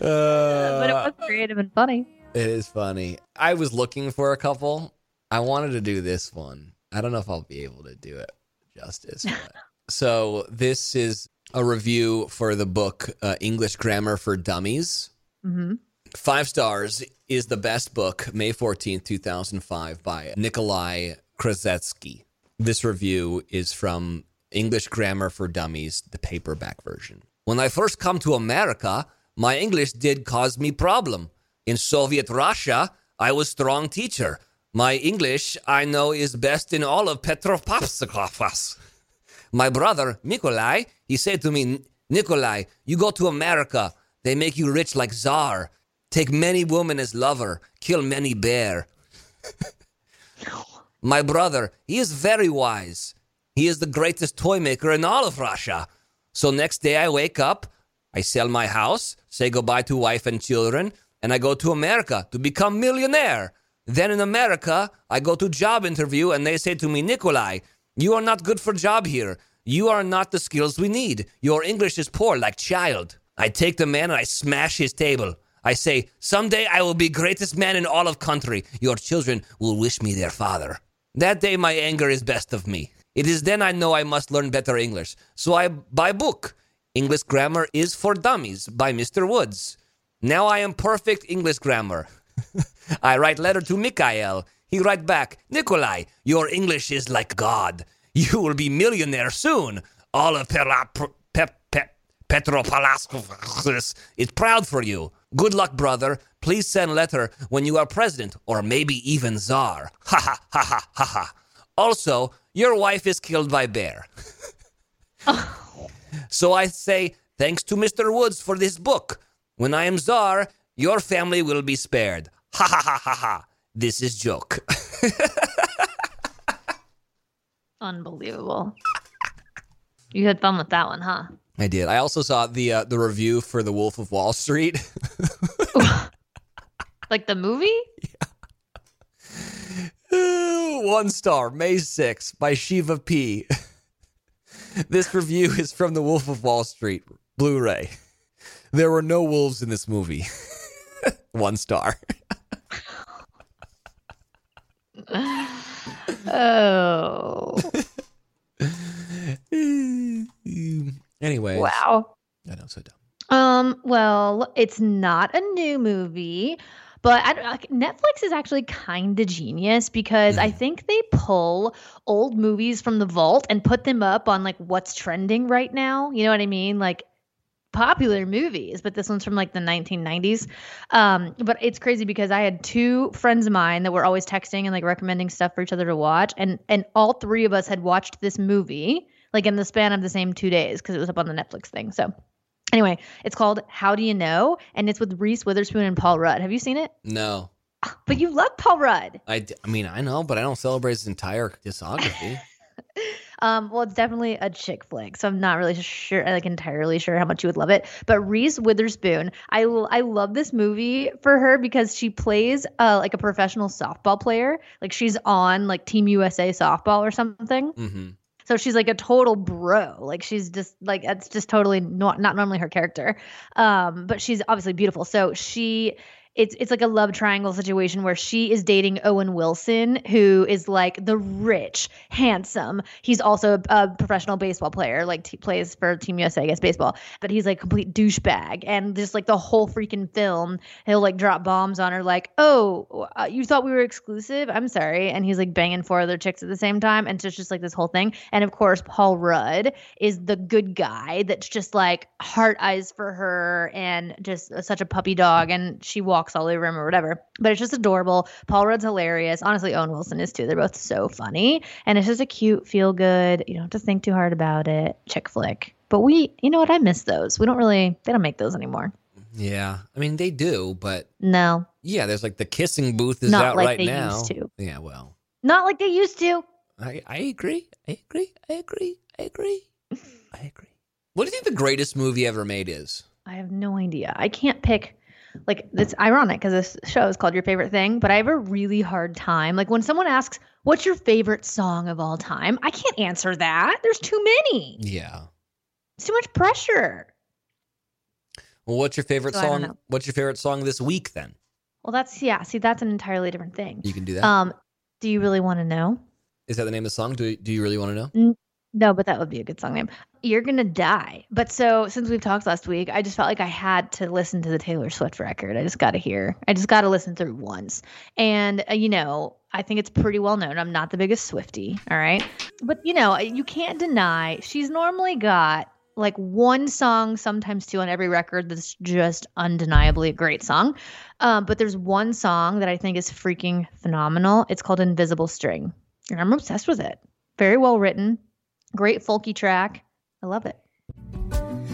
Uh, but it was creative and funny. It is funny. I was looking for a couple. I wanted to do this one. I don't know if I'll be able to do it justice. so this is a review for the book uh, English Grammar for Dummies. hmm Five stars is the best book, May 14th, 2005, by Nikolai Krasetsky. This review is from English Grammar for Dummies, the paperback version. When I first come to America, my English did cause me problem. In Soviet Russia, I was strong teacher. My English, I know, is best in all of Petropavlovsk. My brother, Nikolai, he said to me, Nikolai, you go to America. They make you rich like czar. Take many women as lover. Kill many bear. My brother, he is very wise. He is the greatest toy maker in all of Russia. So next day I wake up, I sell my house, say goodbye to wife and children, and I go to America to become millionaire. Then in America, I go to job interview and they say to me, Nikolai, you are not good for job here. You are not the skills we need. Your English is poor like child. I take the man and I smash his table. I say, someday I will be greatest man in all of country. Your children will wish me their father. That day my anger is best of me. It is then I know I must learn better English. So I buy book. English Grammar is for Dummies by Mr. Woods. Now I am perfect English grammar. I write letter to Mikhail. He write back, Nikolai, your English is like God. You will be millionaire soon. All of Pera- Pe- Pe- Petropavlovsk is proud for you. Good luck, brother. Please send letter when you are president, or maybe even czar. Ha ha ha ha ha ha. Also, your wife is killed by bear. so I say thanks to Mr. Woods for this book. When I am czar, your family will be spared. Ha ha ha ha ha. This is joke. Unbelievable. You had fun with that one, huh? I did. I also saw the uh, the review for The Wolf of Wall Street. Like the movie? Yeah. One star, May 6th by Shiva P. this review is from The Wolf of Wall Street, Blu ray. There were no wolves in this movie. One star. Oh. anyway. wow. I know, so dumb. Um, well, it's not a new movie, but I, don't- Netflix is actually kind of genius because I think they pull old movies from the vault and put them up on like what's trending right now. You know what I mean? Like popular movies, but this one's from like the 1990s. Um, but it's crazy because I had two friends of mine that were always texting and like recommending stuff for each other to watch, and and all three of us had watched this movie like in the span of the same two days because it was up on the Netflix thing. So. Anyway, it's called How Do You Know? And it's with Reese Witherspoon and Paul Rudd. Have you seen it? No. But you love Paul Rudd. I, d- I mean, I know, but I don't celebrate his entire discography. Um, well, it's definitely a chick flick, so I'm not really sure, like entirely sure how much you would love it. But Reese Witherspoon, I I love this movie for her because she plays uh like a professional softball player, like she's on like Team USA softball or something. hmm So she's like a total bro. Like she's just like it's just totally not not normally her character. Um, but she's obviously beautiful. So she it's it's like a love triangle situation where she is dating Owen Wilson, who is like the rich, handsome. He's also a, a professional baseball player, like t- plays for Team USA, I guess baseball. But he's like a complete douchebag, and just like the whole freaking film, he'll like drop bombs on her, like, "Oh, uh, you thought we were exclusive? I'm sorry." And he's like banging four other chicks at the same time, and so it's just like this whole thing. And of course, Paul Rudd is the good guy that's just like heart eyes for her, and just such a puppy dog, and she walks all over him or whatever. But it's just adorable. Paul Rudd's hilarious. Honestly, Owen Wilson is too. They're both so funny, and it's just a cute, feel good. You don't have to think too hard about it. Chick flick. But we, you know what? I miss those. We don't really, they don't make those anymore. Yeah. I mean, they do, but No, yeah, there's like the kissing booth is Not out like right they now. used to. Yeah, well, not like they used to. I, I agree. I agree. I agree. I agree. I agree. What do you think the greatest movie ever made is? I have no idea. I can't pick. Like it's ironic because this show is called Your Favorite Thing, but I have a really hard time. Like when someone asks, "What's your favorite song of all time?" I can't answer that. There's too many. Yeah. It's too much pressure. Well, what's your favorite So song? What's your favorite song this week then? Well, that's yeah. See, that's an entirely different thing. You can do that. Um, do you really want to know? Is that the name of the song? Do, do you really want to know? No, but that would be a good song name. You're gonna die. But so since we've talked last week, I just felt like I had to listen to the Taylor Swift record. I just got to hear. I just got to listen through once. And uh, you know, I think it's pretty well known. I'm not the biggest Swiftie, all right. But you know, you can't deny she's normally got like one song, sometimes two on every record that's just undeniably a great song. Um, but there's one song that I think is freaking phenomenal. It's called Invisible String. And I'm obsessed with it. Very well written, great folky track. I love it.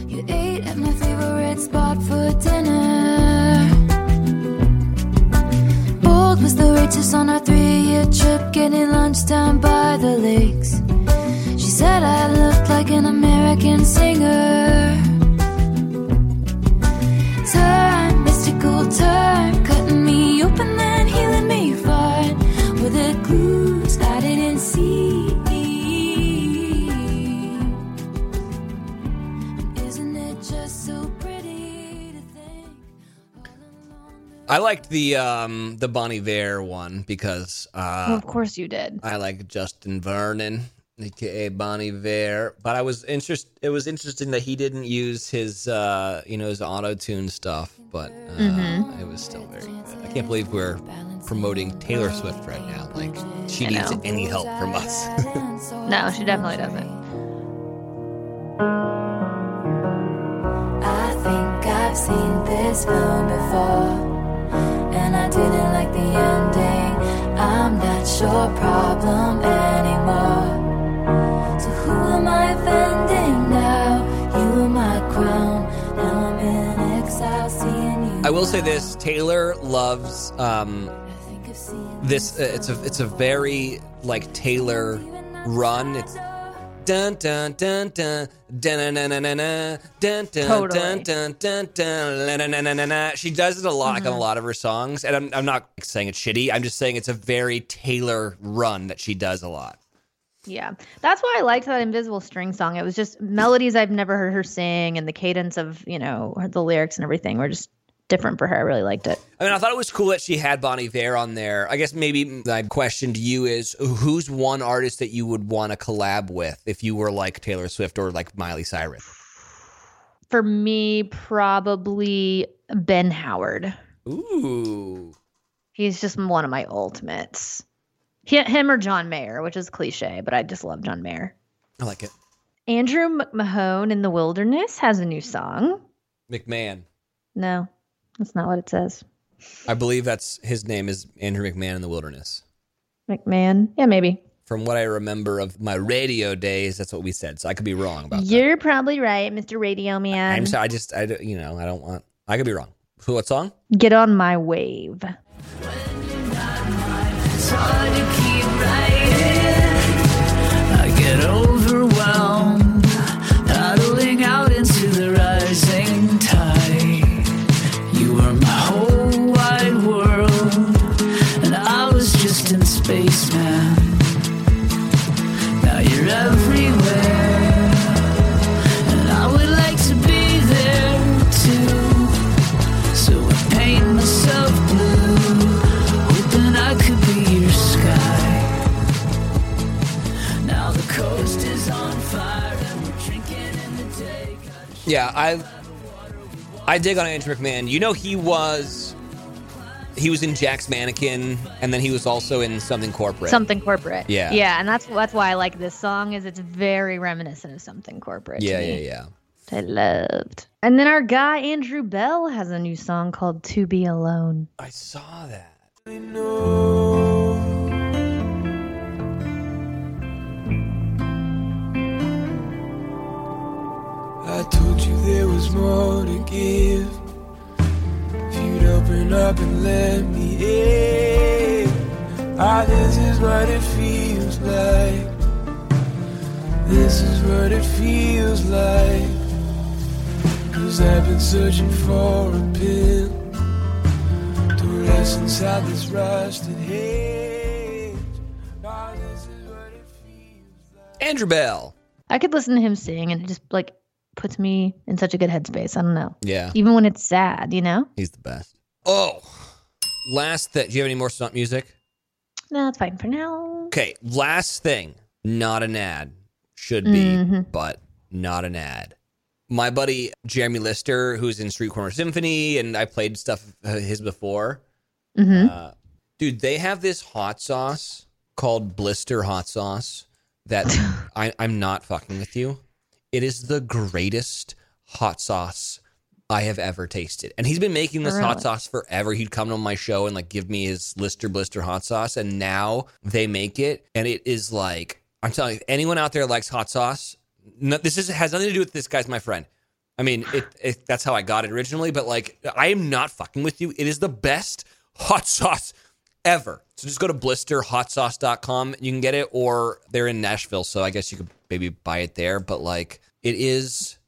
You ate at my favorite spot for dinner. Bold was the waitress on our three-year trip, getting lunch down by the lakes. She said I looked like an American singer. Turn, mystical turn, I liked the um the Bon Iver one because uh well, of course you did. I like Justin Vernon, aka Bon Iver. But I was interest. It was interesting that he didn't use his, uh, you know, his auto tune stuff. But uh, Mm-hmm. it was still very good. I can't believe we're promoting Taylor Swift right now. Like she I needs know. any help from us. No, she definitely doesn't. I think I've seen this film before, and I didn't like the ending. I'm not your problem anymore. So who am I offending now? You were my crown. Now I'm in exile, seeing you. I will say this: Taylor loves um, I think I've seen this. Uh, it's a it's a very like Taylor run. It's dun dun dun dun dun dun dun dun dun dun dun dun dun dun. She does it a lot like on a mm-hmm. lot of her songs, and I'm I'm not saying it's shitty. I'm just saying it's a very Taylor run that she does a lot. Yeah. That's why I liked that Invisible String song. It was just melodies I've never heard her sing and the cadence of, you know, the lyrics and everything were just different for her. I really liked it. I mean, I thought it was cool that she had Bon Iver on there. I guess maybe my question to you is who's one artist that you would want to collab with if you were like Taylor Swift or like Miley Cyrus? For me, probably Ben Howard. Ooh. He's just one of my ultimates. He, him or John Mayer, which is cliche, but I just love John Mayer. I like it. Andrew McMahon in the Wilderness has a new song. McMahon. No, that's not what it says. I believe that's his name is Andrew McMahon in the Wilderness. McMahon. Yeah, maybe. From what I remember of my radio days, that's what we said. So I could be wrong about that. You're probably right, Mr. Radio Man. I'm sorry. I just, I, you know, I don't want. I could be wrong. So what song? Get on my wave. It's hard to keep writing. I get overwhelmed, I dig on Andrew McMahon. You know, he was, he was in Jack's Mannequin, and then he was also in something corporate. Something corporate. Yeah. Yeah, and that's that's why I like this song is it's very reminiscent of something corporate. Yeah, yeah, yeah. I loved. And then our guy Andrew Bell has a new song called "To Be Alone." I saw that. I told you there was more to give. If you'd open up and let me in. Ah, this is what it feels like. This is what it feels like. Cause I've been searching for a pin to rest inside this rusted hedge. Ah, this is what it feels like. Andrew Bell. I could listen to him sing and it just like puts me in such a good headspace. I don't know. Yeah, Even when it's sad, you know? he's the best. Oh, last thing. Do you have any more stunt music? No, it's fine for now. Okay, last thing. Not an ad. Should be, Mhm. but not an ad. My buddy Jeremy Lister, who's in Street Corner Symphony, and I played stuff his before. hmm Uh, dude, they have this hot sauce called Blister Hot Sauce that I, I'm not fucking with you. It is the greatest hot sauce I have ever tasted. And he's been making this hot sauce forever. He'd come on my show and like give me his Lister Blister hot sauce. And now they make it. And it is like, I'm telling you, if anyone out there likes hot sauce, no, this is, has nothing to do with this guy's my friend. I mean, it, it, that's how I got it originally. But like, I am not fucking with you. It is the best hot sauce ever. So just go to blisterhotsauce.com. You can get it, or they're in Nashville. So I guess you could maybe buy it there. But like, it is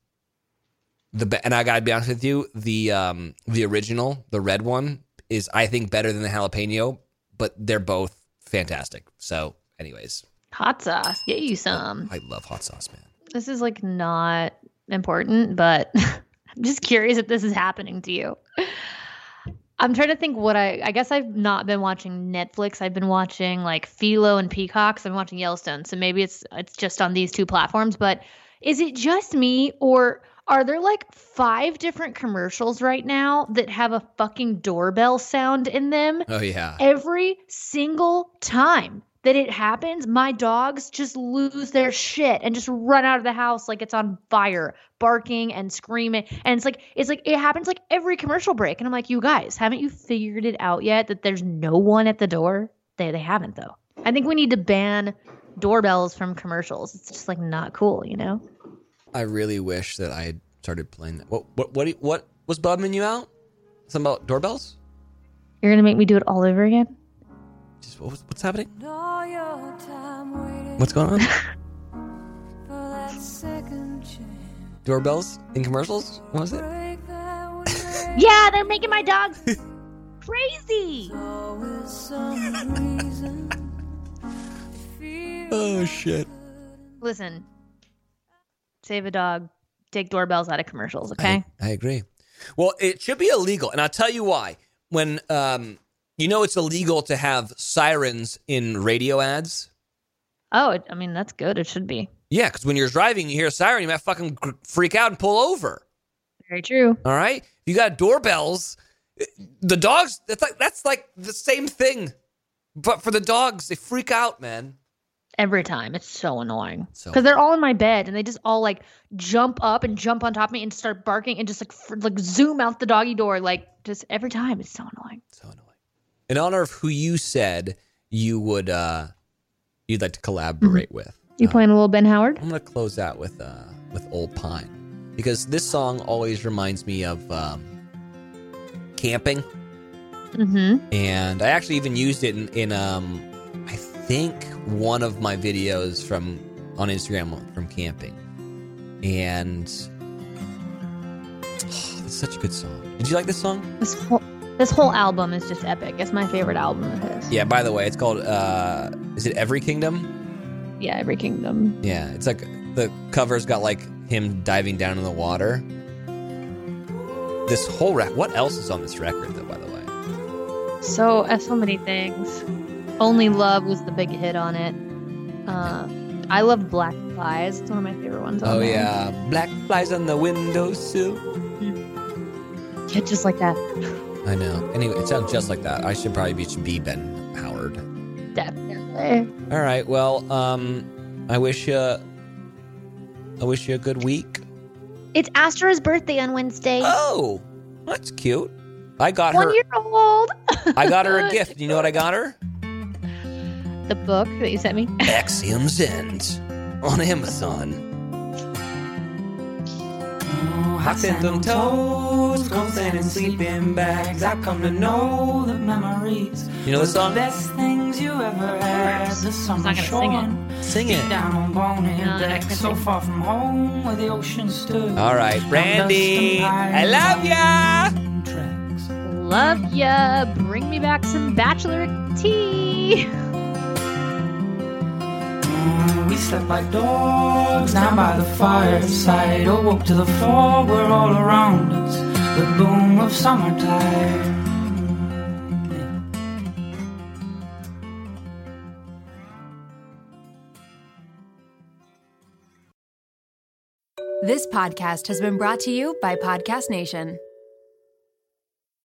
the and I gotta be honest with you, the um the original, the red one, is I think better than the jalapeno, but they're both fantastic. So, anyways, Hot sauce. Get you some. I love hot sauce, man. This is like not important, but I'm just curious if this is happening to you. I'm trying to think what I I guess I've not been watching Netflix. I've been watching like Philo and Peacocks. I've been watching Yellowstone. So maybe it's it's just on these two platforms, but is it just me or are there like five different commercials right now that have a fucking doorbell sound in them? Oh yeah. every single time that it happens, my dogs just lose their shit and just run out of the house like it's on fire, barking and screaming. And it's like it's like it happens like every commercial break. And I'm like, you guys, haven't you figured it out yet that there's no one at the door? They they haven't though. I think we need to ban doorbells from commercials. It's just like not cool, you know? I really wish that I had started playing that. What what what what was bumming you out? Something about doorbells? You're gonna make me do it all over again? Just what was, what's happening? All your time waiting What's going on? for that second chance. Doorbells in commercials? What was it? That Yeah, they're making my dogs crazy. Oh shit. Listen, save a dog, take doorbells out of commercials, okay? I, I agree. Well, it should be illegal, and I'll tell you why. When um, you know it's illegal to have sirens in radio ads. oh, it, I mean, that's good. It should be. Yeah, because when you're driving, you hear a siren, you might fucking gr- freak out and pull over. Very true. All right, you got doorbells. The dogs. That's like that's like the same thing, but for the dogs, they freak out, man. Every time. It's so annoying. So- Because they're all in my bed and they just all like jump up and jump on top of me and start barking and just like f- like zoom out the doggy door. Like just every time. It's so annoying. So annoying. In honor of who you said you would, uh you'd like to collaborate with. You uh, playing a little Ben Howard? I'm gonna close out with uh with Old Pine because this song always reminds me of um, camping, Mm-hmm. and I actually even used it in, in um think one of my videos from on Instagram from camping, and oh, it's such a good song. Did you like this song? This whole this whole album is just epic. It's my favorite album of his. Yeah. By the way, it's called uh is it Every Kingdom? Yeah, Every Kingdom. Yeah, it's like the cover's got like him diving down in the water. This whole rec. What else is on this record, though? By the way, So uh, so many things. Only Love was the big hit on it. Uh, I love Black Flies. It's one of my favorite ones. Oh there. yeah, black flies on the windowsill. Yeah, just like that. I know. Anyway, it sounds just like that. I should probably be, be Ben Howard. Definitely. All right. Well, um, I wish you. I wish you a good week. It's Astra's birthday on Wednesday. Oh, that's cute. I got One her. year old. I got her a gift. You know what I got her? The book that you sent me. Axioms End on Amazon. Hot sand on toes, cold and sleeping bags. I come to know the memories. You know the were song? The best things you ever had. The summer not gonna sing it. Sing it. down on Bonnet No, deck, so far from home where the ocean stood. All right, Brandi. I love ya. Love ya. Bring me back some bachelor tea. We slept like dogs down by the fireside. Oh, Awoke to the fog were all around us. The boom of summertime. This podcast has been brought to you by Podcast Nation.